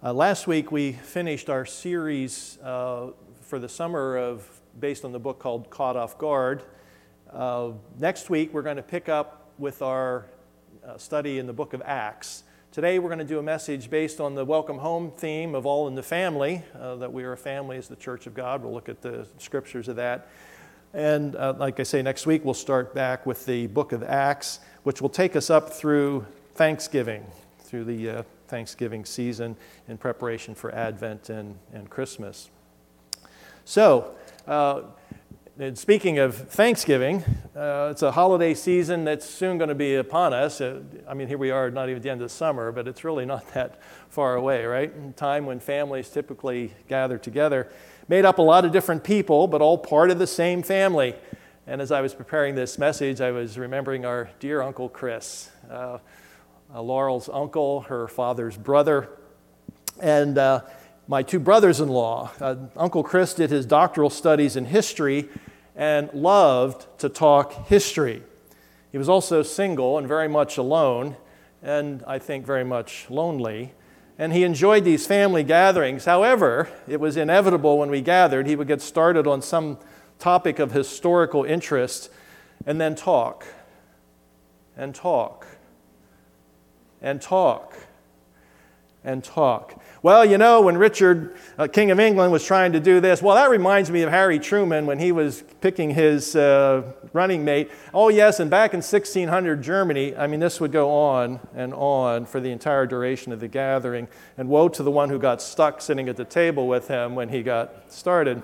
Uh, last week we finished our series uh, for the summer of based on the book called Caught Off Guard. Uh, next week we're going to pick up with our uh, study in the book of Acts. Today we're going to do a message based on the welcome home theme of all in the family, uh, that we are a family as the church of God. We'll look at the scriptures of that. And uh, like I say, next week we'll start back with the book of Acts, which will take us up through Thanksgiving, through the Thanksgiving season in preparation for Advent and, and Christmas. So, uh, speaking of Thanksgiving, uh, it's a holiday season that's soon going to be upon us. Uh, I mean, here we are, not even at the end of summer, but it's really not that far away, right? Time when families typically gather together, made up a lot of different people, but all part of the same family. And as I was preparing this message, I was remembering our dear Uncle Chris. Uh, uh, Laurel's uncle, her father's brother, and uh, my two brothers in law. Uh, uncle Chris did his doctoral studies in history and loved to talk history. He was also single and very much alone, and I think very much lonely. And he enjoyed these family gatherings. However, it was inevitable when we gathered, he would get started on some topic of historical interest and then talk and talk and talk and talk. Well, you know, when Richard, uh, King of England, was trying to do this, well, that reminds me of Harry Truman when he was picking his uh, running mate. Oh, yes, and back in 1600 Germany, I mean, this would go on and on for the entire duration of the gathering. And woe to the one who got stuck sitting at the table with him when he got started.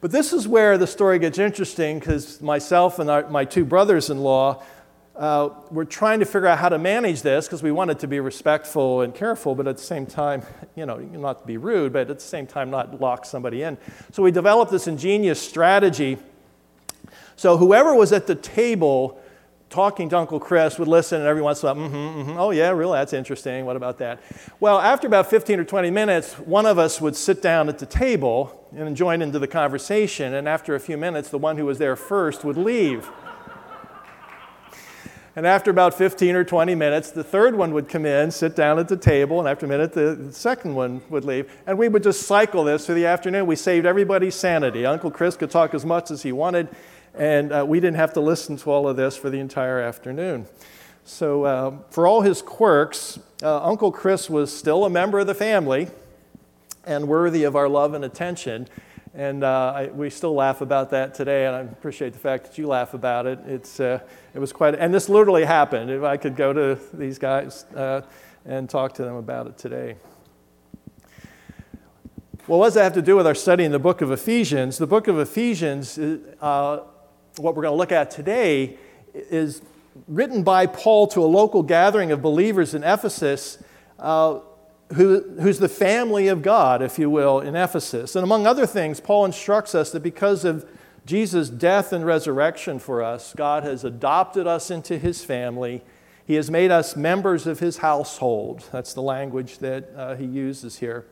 But this is where the story gets interesting because myself and our, my two brothers in law uh, we're trying to figure out how to manage this because we want it to be respectful and careful, but at the same time, you know, not to be rude, but at the same time, not lock somebody in. So we developed this ingenious strategy. So whoever was at the table talking to Uncle Chris would listen, and every once in a while, mm-hmm, mm-hmm, oh yeah, really, that's interesting. What about that? Well, after about 15 or 20 minutes, one of us would sit down at the table and join into the conversation, and after a few minutes, the one who was there first would leave. And after about 15 or 20 minutes, the third one would come in, sit down at the table, and after a minute, the second one would leave. And we would just cycle this through the afternoon. We saved everybody's sanity. Uncle Chris could talk as much as he wanted, and uh, we didn't have to listen to all of this for the entire afternoon. So, uh, for all his quirks, uh, Uncle Chris was still a member of the family and worthy of our love and attention. And uh, I, we still laugh about that today, and I appreciate the fact that you laugh about it. It's, uh, it was quite, and this literally happened. If I could go to these guys uh, and talk to them about it today. Well, what does that have to do with our study in the book of Ephesians? The book of Ephesians, uh, what we're going to look at today, is written by Paul to a local gathering of believers in Ephesus uh, who, who's the family of God, if you will, in Ephesus. And among other things, Paul instructs us that because of Jesus' death and resurrection for us, God has adopted us into his family. He has made us members of his household. That's the language that uh, he uses here.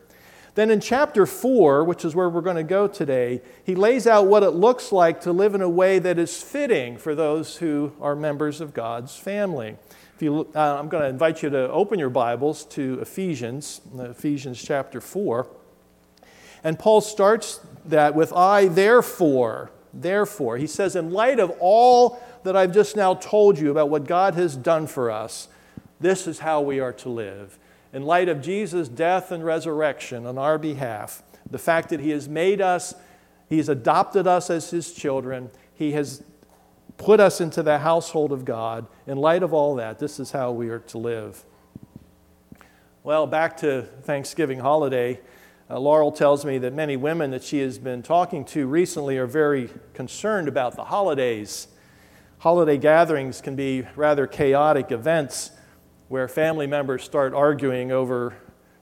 Then in chapter 4, which is where we're going to go today, he lays out what it looks like to live in a way that is fitting for those who are members of God's family. If you, uh, I'm going to invite you to open your Bibles to Ephesians, Ephesians chapter 4. And Paul starts that with, I therefore, therefore. He says, in light of all that I've just now told you about what God has done for us, this is how we are to live. In light of Jesus' death and resurrection on our behalf, the fact that He has made us, He has adopted us as His children, He has put us into the household of God. In light of all that, this is how we are to live. Well, back to Thanksgiving holiday. Uh, Laurel tells me that many women that she has been talking to recently are very concerned about the holidays. Holiday gatherings can be rather chaotic events where family members start arguing over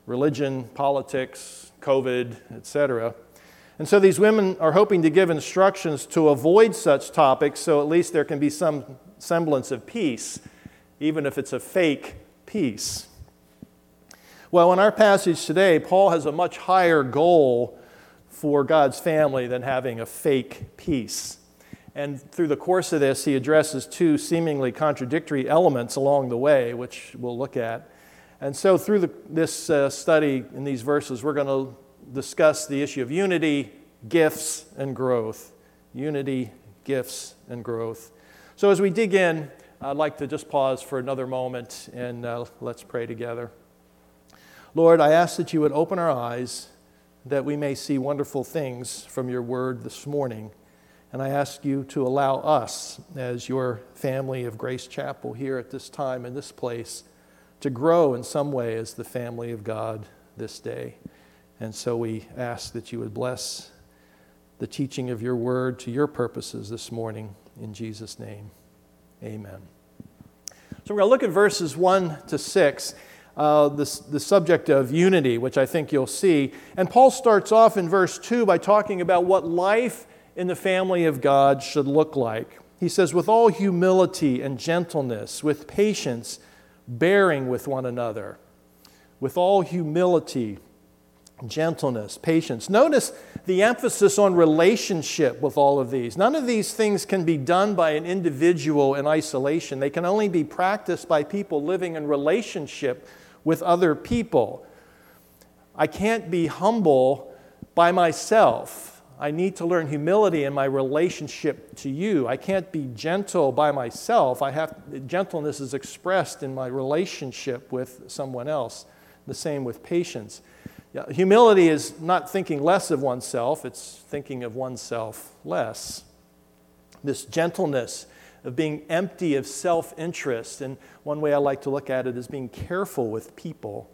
religion, politics, COVID, etc. And so these women are hoping to give instructions to avoid such topics so at least there can be some semblance of peace, even if it's a fake peace. Well, in our passage today, Paul has a much higher goal for God's family than having a fake peace. And through the course of this, he addresses two seemingly contradictory elements along the way, which we'll look at. And so, through the, this uh, study in these verses, we're going to discuss the issue of unity, gifts, and growth. Unity, gifts, and growth. So, as we dig in, I'd like to just pause for another moment and uh, let's pray together. Lord, I ask that you would open our eyes that we may see wonderful things from your word this morning. And I ask you to allow us, as your family of Grace Chapel here at this time in this place, to grow in some way as the family of God this day. And so we ask that you would bless the teaching of your word to your purposes this morning. In Jesus' name, amen. So we're going to look at verses 1 to 6. Uh, the, the subject of unity, which I think you'll see. And Paul starts off in verse 2 by talking about what life in the family of God should look like. He says, with all humility and gentleness, with patience, bearing with one another, with all humility, gentleness, patience. Notice the emphasis on relationship with all of these. None of these things can be done by an individual in isolation, they can only be practiced by people living in relationship with other people. I can't be humble by myself. I need to learn humility in my relationship to you. I can't be gentle by myself. I have gentleness is expressed in my relationship with someone else. The same with patience. Yeah, humility is not thinking less of oneself, it's thinking of oneself less. This gentleness of being empty of self interest, and one way I like to look at it is being careful with people.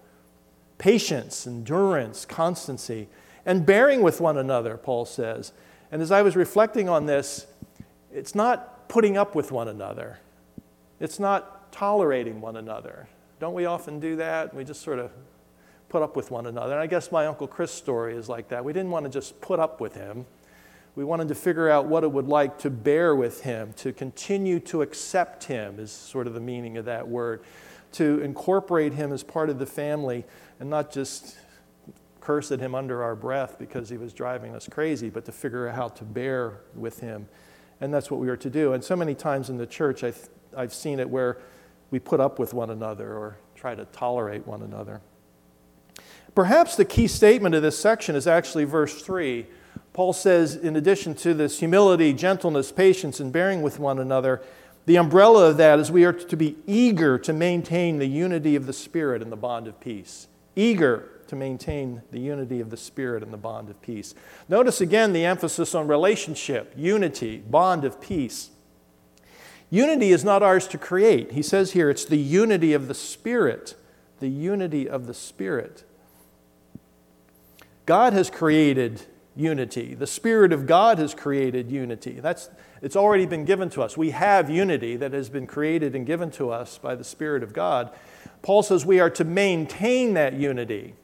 Patience, endurance, constancy and bearing with one another, Paul says. And as I was reflecting on this, it's not putting up with one another, it's not tolerating one another. Don't we often do that? We just sort of put up with one another. And I guess my Uncle Chris' story is like that. We didn't want to just put up with him. We wanted to figure out what it would like to bear with him, to continue to accept him, is sort of the meaning of that word, to incorporate him as part of the family and not just curse at him under our breath because he was driving us crazy, but to figure out how to bear with him. And that's what we are to do. And so many times in the church, I've, I've seen it where we put up with one another or try to tolerate one another. Perhaps the key statement of this section is actually verse 3. Paul says, in addition to this humility, gentleness, patience, and bearing with one another, the umbrella of that is we are to be eager to maintain the unity of the Spirit and the bond of peace. Eager to maintain the unity of the Spirit and the bond of peace. Notice again the emphasis on relationship, unity, bond of peace. Unity is not ours to create. He says here it's the unity of the Spirit, the unity of the Spirit. God has created unity. The Spirit of God has created unity. That's, it's already been given to us. We have unity that has been created and given to us by the Spirit of God. Paul says we are to maintain that unity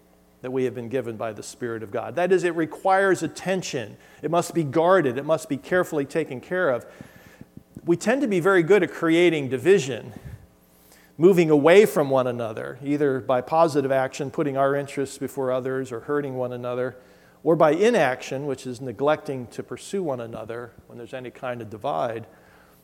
that we have been given by the Spirit of God. That is, it requires attention. It must be guarded, it must be carefully taken care of. We tend to be very good at creating division, moving away from one another, either by positive action, putting our interests before others, or hurting one another, or by inaction, which is neglecting to pursue one another when there's any kind of divide.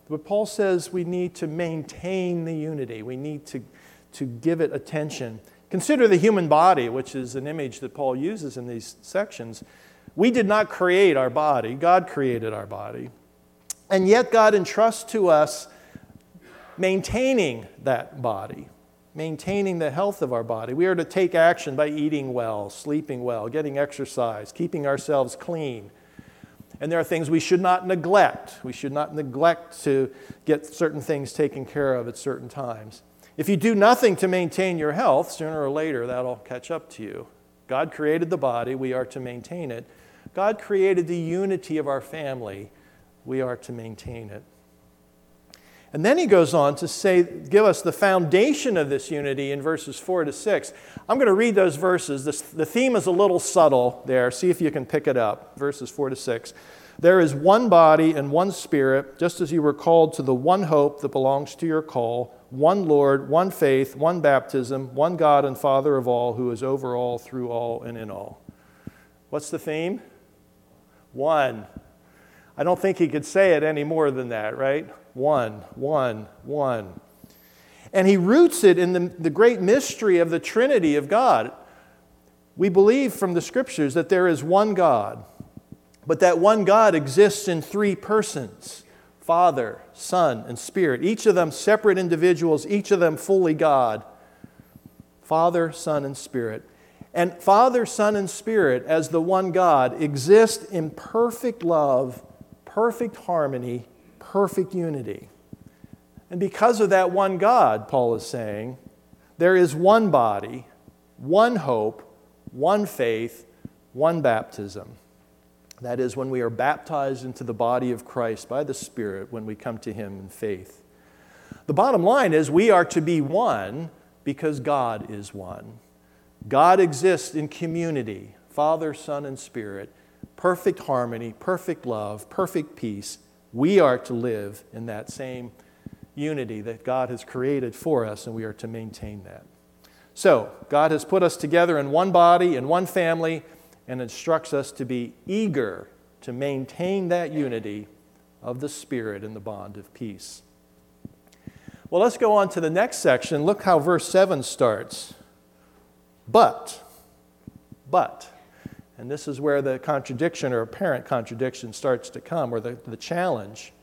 But Paul says we need to maintain the unity, we need to, to give it attention. Consider the human body, which is an image that Paul uses in these sections. We did not create our body, God created our body. And yet, God entrusts to us maintaining that body, maintaining the health of our body. We are to take action by eating well, sleeping well, getting exercise, keeping ourselves clean. And there are things we should not neglect. We should not neglect to get certain things taken care of at certain times. If you do nothing to maintain your health, sooner or later that'll catch up to you. God created the body, we are to maintain it. God created the unity of our family, we are to maintain it. And then he goes on to say, give us the foundation of this unity in verses 4 to 6. I'm going to read those verses. This, the theme is a little subtle there. See if you can pick it up. Verses 4 to 6. There is one body and one spirit, just as you were called to the one hope that belongs to your call one Lord, one faith, one baptism, one God and Father of all, who is over all, through all, and in all. What's the theme? One. I don't think he could say it any more than that, right? One, one, one. And he roots it in the, the great mystery of the Trinity of God. We believe from the scriptures that there is one God, but that one God exists in three persons Father, Son, and Spirit, each of them separate individuals, each of them fully God. Father, Son, and Spirit. And Father, Son, and Spirit, as the one God, exist in perfect love, perfect harmony, perfect unity. And because of that one God, Paul is saying, there is one body, one hope, one faith, one baptism. That is, when we are baptized into the body of Christ by the Spirit, when we come to Him in faith. The bottom line is we are to be one because God is one. God exists in community Father, Son, and Spirit, perfect harmony, perfect love, perfect peace. We are to live in that same unity that God has created for us, and we are to maintain that. So, God has put us together in one body, in one family, and instructs us to be eager to maintain that unity of the Spirit in the bond of peace. Well, let's go on to the next section. Look how verse 7 starts. But, but, and this is where the contradiction or apparent contradiction starts to come, or the, the challenge.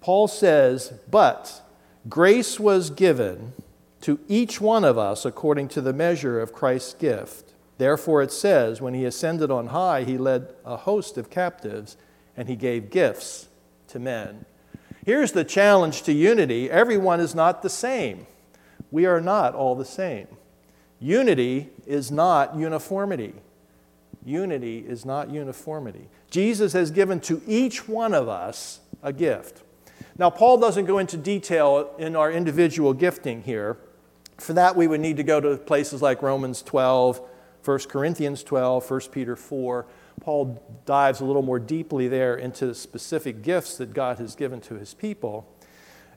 Paul says, But grace was given to each one of us according to the measure of Christ's gift. Therefore, it says, when he ascended on high, he led a host of captives and he gave gifts to men. Here's the challenge to unity everyone is not the same. We are not all the same. Unity is not uniformity. Unity is not uniformity. Jesus has given to each one of us a gift. Now, Paul doesn't go into detail in our individual gifting here. For that, we would need to go to places like Romans 12 1 Corinthians 12, 1 Peter 4. Paul dives a little more deeply there into the specific gifts that God has given to his people.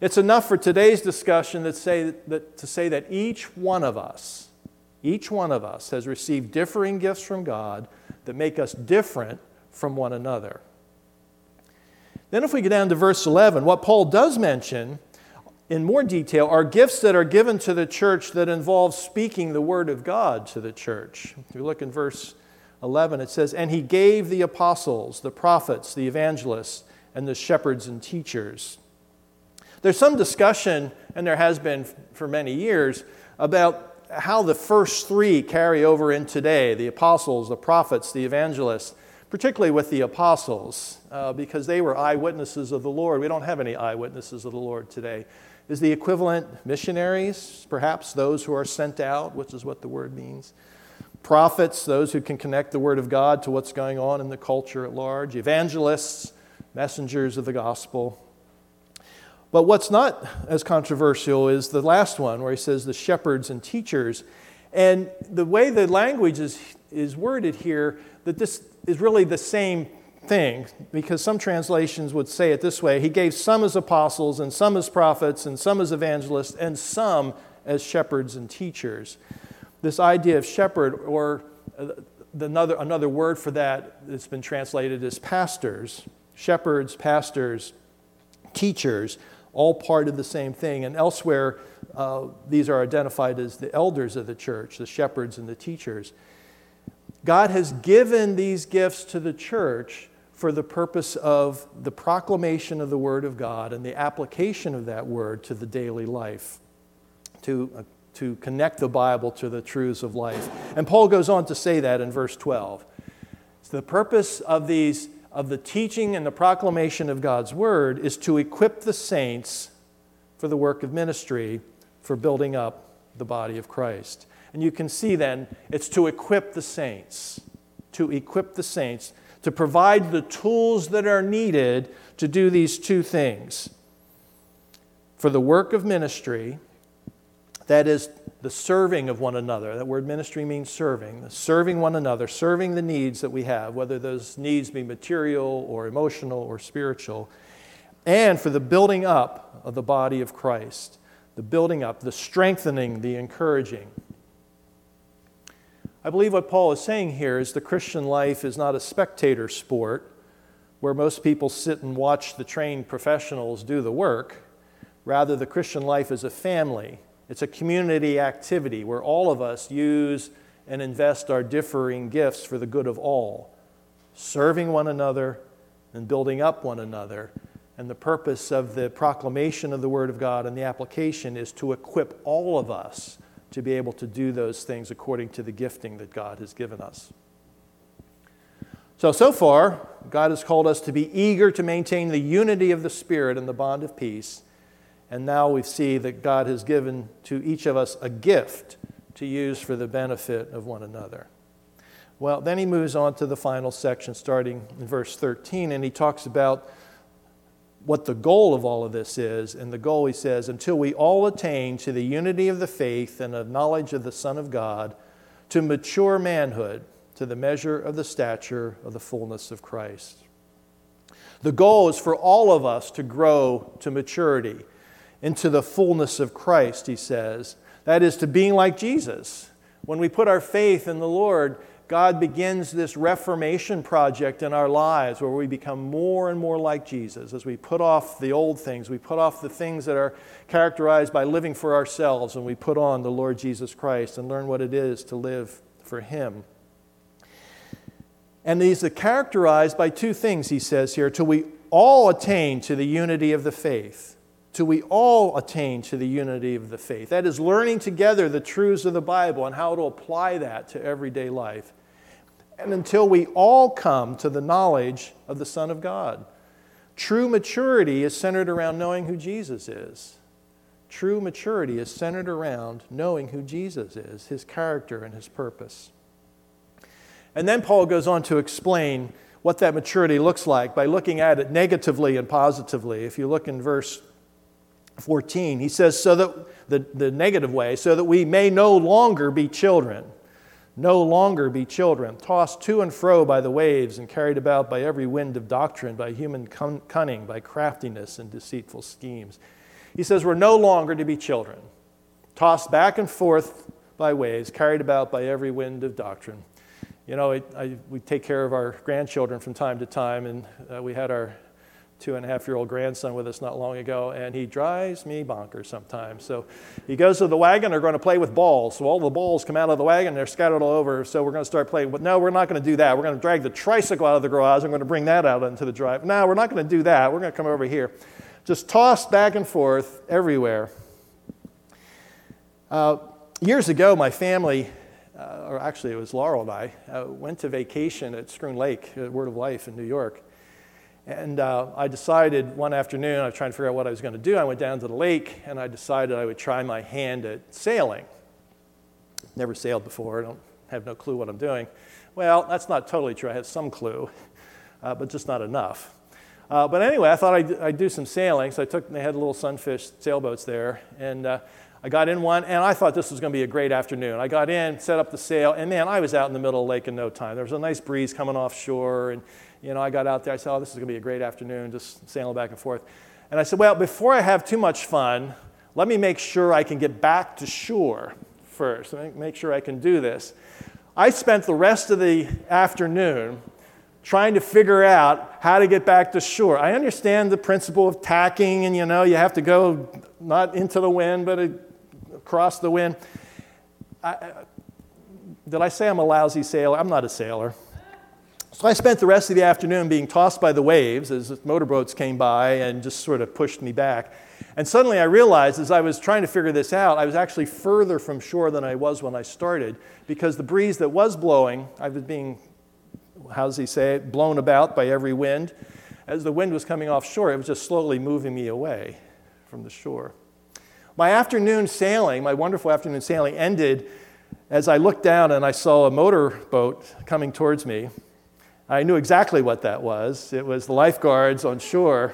It's enough for today's discussion that say that, to say that each one of us, each one of us has received differing gifts from God that make us different from one another. Then, if we get down to verse 11, what Paul does mention in more detail are gifts that are given to the church that involve speaking the word of God to the church. If you look in verse 11, it says, And he gave the apostles, the prophets, the evangelists, and the shepherds and teachers. There's some discussion, and there has been for many years, about how the first three carry over in today the apostles, the prophets, the evangelists, particularly with the apostles, uh, because they were eyewitnesses of the Lord. We don't have any eyewitnesses of the Lord today is the equivalent missionaries, perhaps those who are sent out, which is what the word means. Prophets, those who can connect the word of God to what's going on in the culture at large. Evangelists, messengers of the gospel. But what's not as controversial is the last one, where he says the shepherds and teachers. And the way the language is, is worded here, that this is really the same thing because some translations would say it this way He gave some as apostles, and some as prophets, and some as evangelists, and some as shepherds and teachers. This idea of shepherd, or uh, another, another word for that that's been translated as pastors, shepherds, pastors, teachers, all part of the same thing. And elsewhere, uh, these are identified as the elders of the church, the shepherds and the teachers. God has given these gifts to the church for the purpose of the proclamation of the Word of God and the application of that Word to the daily life, to, uh, to connect the Bible to the truths of life. And Paul goes on to say that in verse 12. So the purpose of these of the teaching and the proclamation of God's word is to equip the saints for the work of ministry for building up the body of Christ. And you can see then it's to equip the saints, to equip the saints to provide the tools that are needed to do these two things. For the work of ministry, that is the serving of one another. That word ministry means serving, serving one another, serving the needs that we have, whether those needs be material or emotional or spiritual, and for the building up of the body of Christ, the building up, the strengthening, the encouraging. I believe what Paul is saying here is the Christian life is not a spectator sport where most people sit and watch the trained professionals do the work. Rather, the Christian life is a family It's a community activity where all of us use and invest our differing gifts for the good of all, serving one another and building up one another. And the purpose of the proclamation of the Word of God and the application is to equip all of us to be able to do those things according to the gifting that God has given us. So, so far, God has called us to be eager to maintain the unity of the Spirit and the bond of peace. And now we see that God has given to each of us a gift to use for the benefit of one another. Well, then he moves on to the final section, starting in verse 13, and he talks about what the goal of all of this is. And the goal, he says, until we all attain to the unity of the faith and of knowledge of the Son of God, to mature manhood, to the measure of the stature of the fullness of Christ. The goal is for all of us to grow to maturity, into the fullness of Christ, he says. That is, to being like Jesus. When we put our faith in the Lord, God begins this reformation project in our lives where we become more and more like Jesus as we put off the old things, we put off the things that are characterized by living for ourselves, and we put on the Lord Jesus Christ and learn what it is to live for Him. And these are characterized by two things, he says here, till we all attain to the unity of the faith. Till we all attain to the unity of the faith. That is, learning together the truths of the Bible and how to apply that to everyday life. And until we all come to the knowledge of the Son of God. True maturity is centered around knowing who Jesus is. True maturity is centered around knowing who Jesus is, his character, and his purpose. And then Paul goes on to explain what that maturity looks like by looking at it negatively and positively. If you look in verse 14, he says, so that the, the negative way, so that we may no longer be children, no longer be children, tossed to and fro by the waves and carried about by every wind of doctrine, by human cunning, by craftiness and deceitful schemes. He says, we're no longer to be children, tossed back and forth by waves, carried about by every wind of doctrine you know, I, I, we take care of our grandchildren from time to time, and uh, we had our two and a half year old grandson with us not long ago, and he drives me bonkers sometimes. So he goes to the wagon, they're going to play with balls. So all the balls come out of the wagon, they're scattered all over. So we're going to start playing. But no, we're not going to do that. We're going to drag the tricycle out of the garage. I'm going to bring that out into the drive. No, we're not going to do that. We're going to come over here. Just tossed back and forth everywhere. Uh, years ago, my family uh, or actually it was Laurel and I, uh, went to vacation at Schroon Lake at Word of Life in New York. And uh, I decided one afternoon, I was trying to figure out what I was going to do. I went down to the lake and I decided I would try my hand at sailing. Never sailed before, I don't have no clue what I'm doing. Well, that's not totally true. I have some clue, uh, but just not enough. Uh, but anyway, I thought I'd, I'd, do some sailing. So I took, they had little sunfish sailboats there. And uh, I got in one, and I thought this was going to be a great afternoon. I got in, set up the sail, and man, I was out in the middle of the lake in no time. There was a nice breeze coming offshore, and you know, I got out there. I said, "Oh, this is going to be a great afternoon, just sailing back and forth." And I said, "Well, before I have too much fun, let me make sure I can get back to shore first. Make sure I can do this." I spent the rest of the afternoon trying to figure out how to get back to shore. I understand the principle of tacking, and you know, you have to go not into the wind, but across the wind. I, did I say I'm a lousy sailor? I'm not a sailor. So I spent the rest of the afternoon being tossed by the waves as motorboats came by and just sort of pushed me back. And suddenly I realized as I was trying to figure this out, I was actually further from shore than I was when I started because the breeze that was blowing, I was being, how does he say it, blown about by every wind. As the wind was coming offshore, it was just slowly moving me away from the shore. My afternoon sailing, my wonderful afternoon sailing, ended as I looked down and I saw a motorboat coming towards me. I knew exactly what that was. It was the lifeguards on shore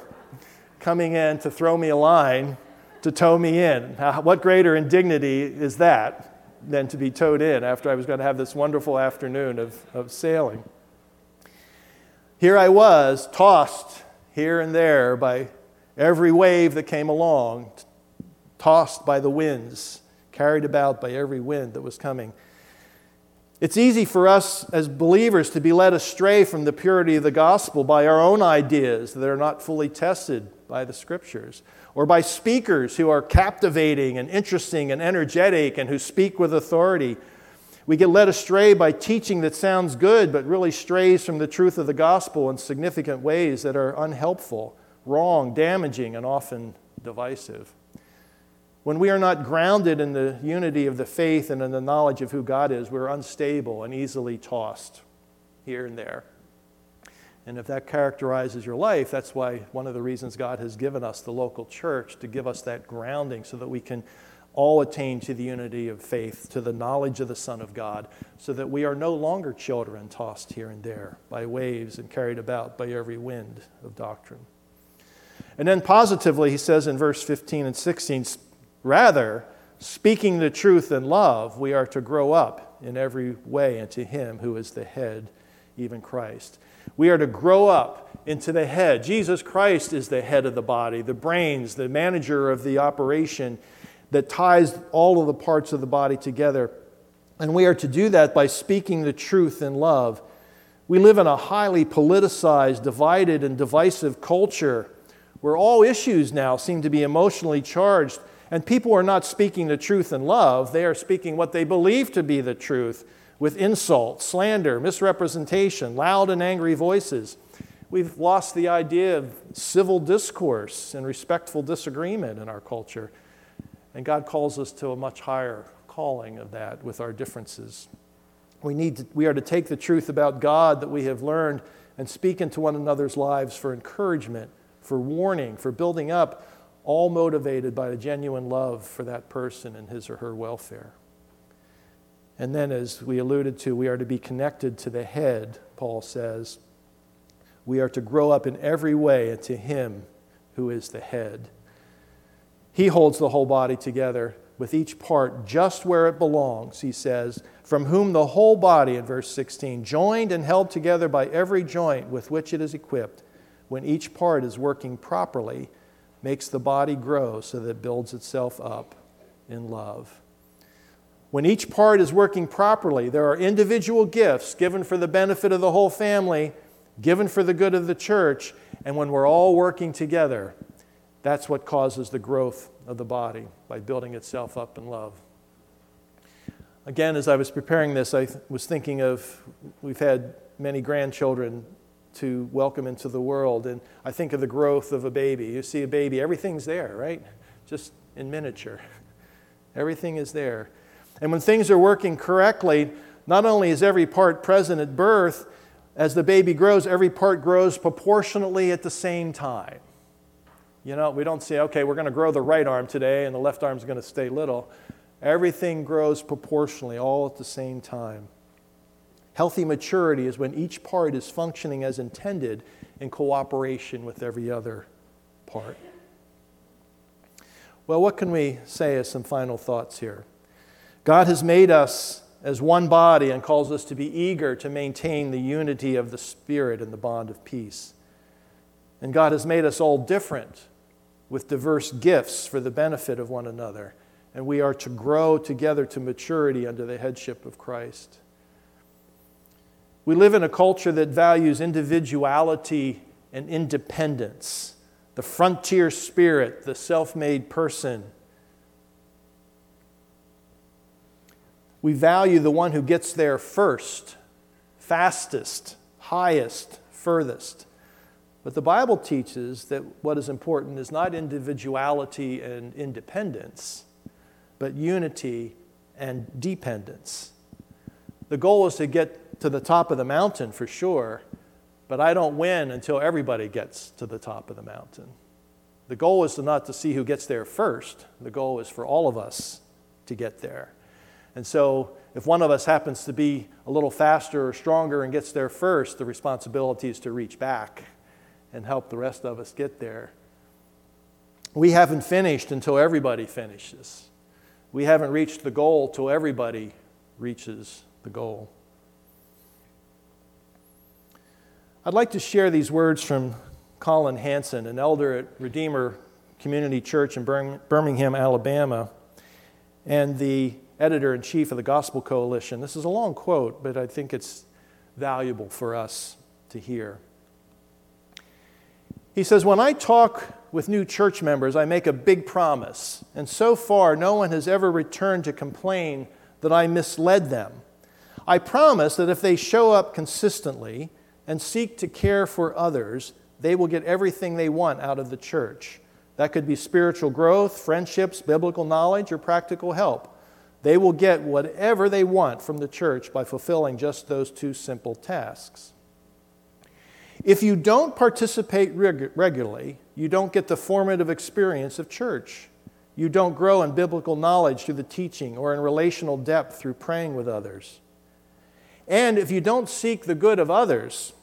coming in to throw me a line to tow me in. what greater indignity is that than to be towed in after I was going to have this wonderful afternoon of, of sailing? Here I was, tossed here and there by every wave that came along, tossed by the winds, carried about by every wind that was coming. It's easy for us as believers to be led astray from the purity of the gospel by our own ideas that are not fully tested by the scriptures, or by speakers who are captivating and interesting and energetic and who speak with authority. We get led astray by teaching that sounds good but really strays from the truth of the gospel in significant ways that are unhelpful, wrong, damaging, and often divisive. When we are not grounded in the unity of the faith and in the knowledge of who God is, we're unstable and easily tossed here and there. And if that characterizes your life, that's why one of the reasons God has given us the local church to give us that grounding so that we can all attain to the unity of faith, to the knowledge of the Son of God, so that we are no longer children tossed here and there by waves and carried about by every wind of doctrine. And then positively, he says in verse 15 and 16, rather, speaking the truth in love, we are to grow up in every way into Him who is the head, even Christ. We are to grow up into the head. Jesus Christ is the head of the body, the brains, the manager of the operation that ties all of the parts of the body together. And we are to do that by speaking the truth in love. We live in a highly politicized, divided, and divisive culture where all issues now seem to be emotionally charged. And people are not speaking the truth in love, they are speaking what they believe to be the truth with insult, slander, misrepresentation, loud and angry voices. We've lost the idea of civil discourse and respectful disagreement in our culture. And God calls us to a much higher calling of that with our differences. We, need to, we are to take the truth about God that we have learned and speak into one another's lives for encouragement, for warning, for building up, all motivated by a genuine love for that person and his or her welfare. And then, as we alluded to, we are to be connected to the head, Paul says. We are to grow up in every way into Him who is the head. He holds the whole body together with each part just where it belongs, he says, from whom the whole body, in verse 16, joined and held together by every joint with which it is equipped, when each part is working properly, makes the body grow so that it builds itself up in love. When each part is working properly, there are individual gifts given for the benefit of the whole family, given for the good of the church, and when we're all working together, that's what causes the growth of the body by building itself up in love. Again, as I was preparing this, I was thinking of we've had many grandchildren to welcome into the world, and I think of the growth of a baby. You see a baby, everything's there, right? Just in miniature. Everything is there. And when things are working correctly, not only is every part present at birth, as the baby grows, every part grows proportionately at the same time. You know, we don't say, okay, we're going to grow the right arm today and the left arm's going to stay little. Everything grows proportionally, all at the same time. Healthy maturity is when each part is functioning as intended in cooperation with every other part. Well, what can we say as some final thoughts here? God has made us as one body and calls us to be eager to maintain the unity of the Spirit and the bond of peace. And God has made us all different with diverse gifts for the benefit of one another. And we are to grow together to maturity under the headship of Christ. We live in a culture that values individuality and independence, the frontier spirit, the self made person We value the one who gets there first, fastest, highest, furthest. But the Bible teaches that what is important is not individuality and independence, but unity and dependence. The goal is to get to the top of the mountain for sure, but I don't win until everybody gets to the top of the mountain. The goal is to not to see who gets there first. The goal is for all of us to get there. And so, if one of us happens to be a little faster or stronger and gets there first, the responsibility is to reach back and help the rest of us get there. We haven't finished until everybody finishes. We haven't reached the goal till everybody reaches the goal. I'd like to share these words from Collin Hansen, an elder at Redeemer Community Church in Birmingham, Alabama, and the editor in chief of the Gospel Coalition. This is a long quote, but I think it's valuable for us to hear. He says, When I talk with new church members, I make a big promise, and so far no one has ever returned to complain that I misled them. I promise that if they show up consistently and seek to care for others, they will get everything they want out of the church. That could be spiritual growth, friendships, biblical knowledge, or practical help. They will get whatever they want from the church by fulfilling just those two simple tasks. If you don't participate reg- regularly, you don't get the formative experience of church. You don't grow in biblical knowledge through the teaching or in relational depth through praying with others. And if you don't seek the good of others,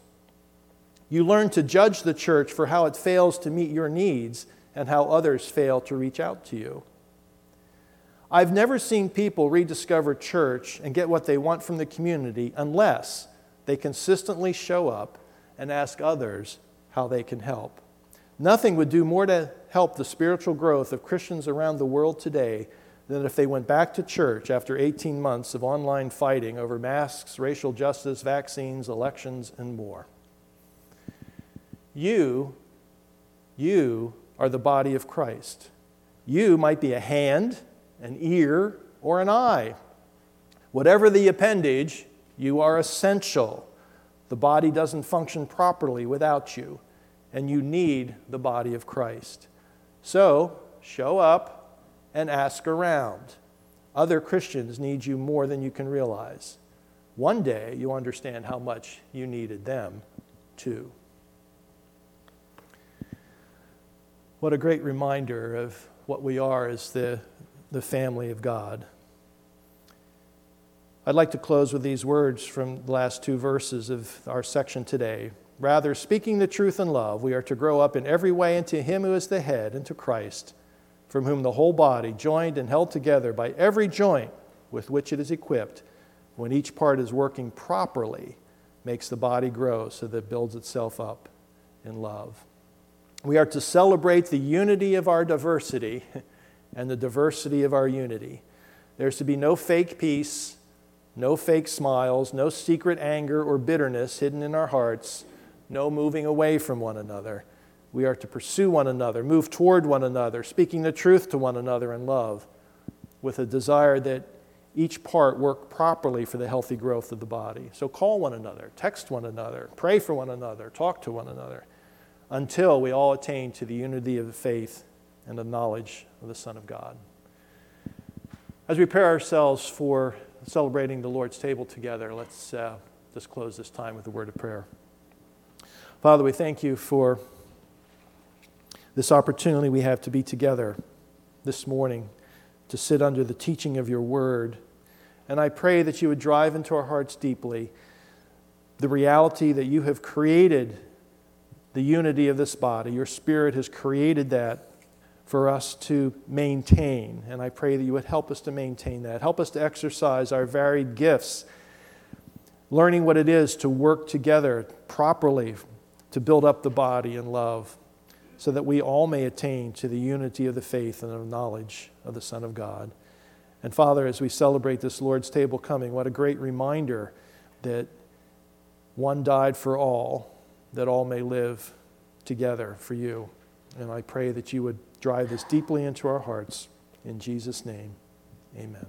you learn to judge the church for how it fails to meet your needs and how others fail to reach out to you. I've never seen people rediscover church and get what they want from the community unless they consistently show up and ask others how they can help. Nothing would do more to help the spiritual growth of Christians around the world today than if they went back to church after 18 months of online fighting over masks, racial justice, vaccines, elections, and more. You, you are the body of Christ. You might be a hand, an ear, or an eye. Whatever the appendage, you are essential. The body doesn't function properly without you, and you need the body of Christ. So, show up and ask around. Other Christians need you more than you can realize. One day, you'll understand how much you needed them, too. What a great reminder of what we are as the, the family of God. I'd like to close with these words from the last two verses of our section today. Rather, speaking the truth in love, we are to grow up in every way into Him who is the head, into Christ, from whom the whole body, joined and held together by every joint with which it is equipped, when each part is working properly, makes the body grow so that it builds itself up in love. We are to celebrate the unity of our diversity and the diversity of our unity. There's to be no fake peace, no fake smiles, no secret anger or bitterness hidden in our hearts, no moving away from one another. We are to pursue one another, move toward one another, speaking the truth to one another in love, with a desire that each part work properly for the healthy growth of the body. So call one another, text one another, pray for one another, talk to one another until we all attain to the unity of the faith and the knowledge of the Son of God. As we prepare ourselves for celebrating the Lord's table together, let's uh, just close this time with a word of prayer. Father, we thank you for this opportunity we have to be together this morning to sit under the teaching of your word. And I pray that you would drive into our hearts deeply the reality that you have created the unity of this body. Your Spirit has created that for us to maintain. And I pray that you would help us to maintain that. Help us to exercise our varied gifts, learning what it is to work together properly to build up the body in love, so that we all may attain to the unity of the faith and of knowledge of the Son of God. And Father, as we celebrate this Lord's table coming, what a great reminder that one died for all that all may live together for you. And I pray that you would drive this deeply into our hearts. In Jesus' name, amen.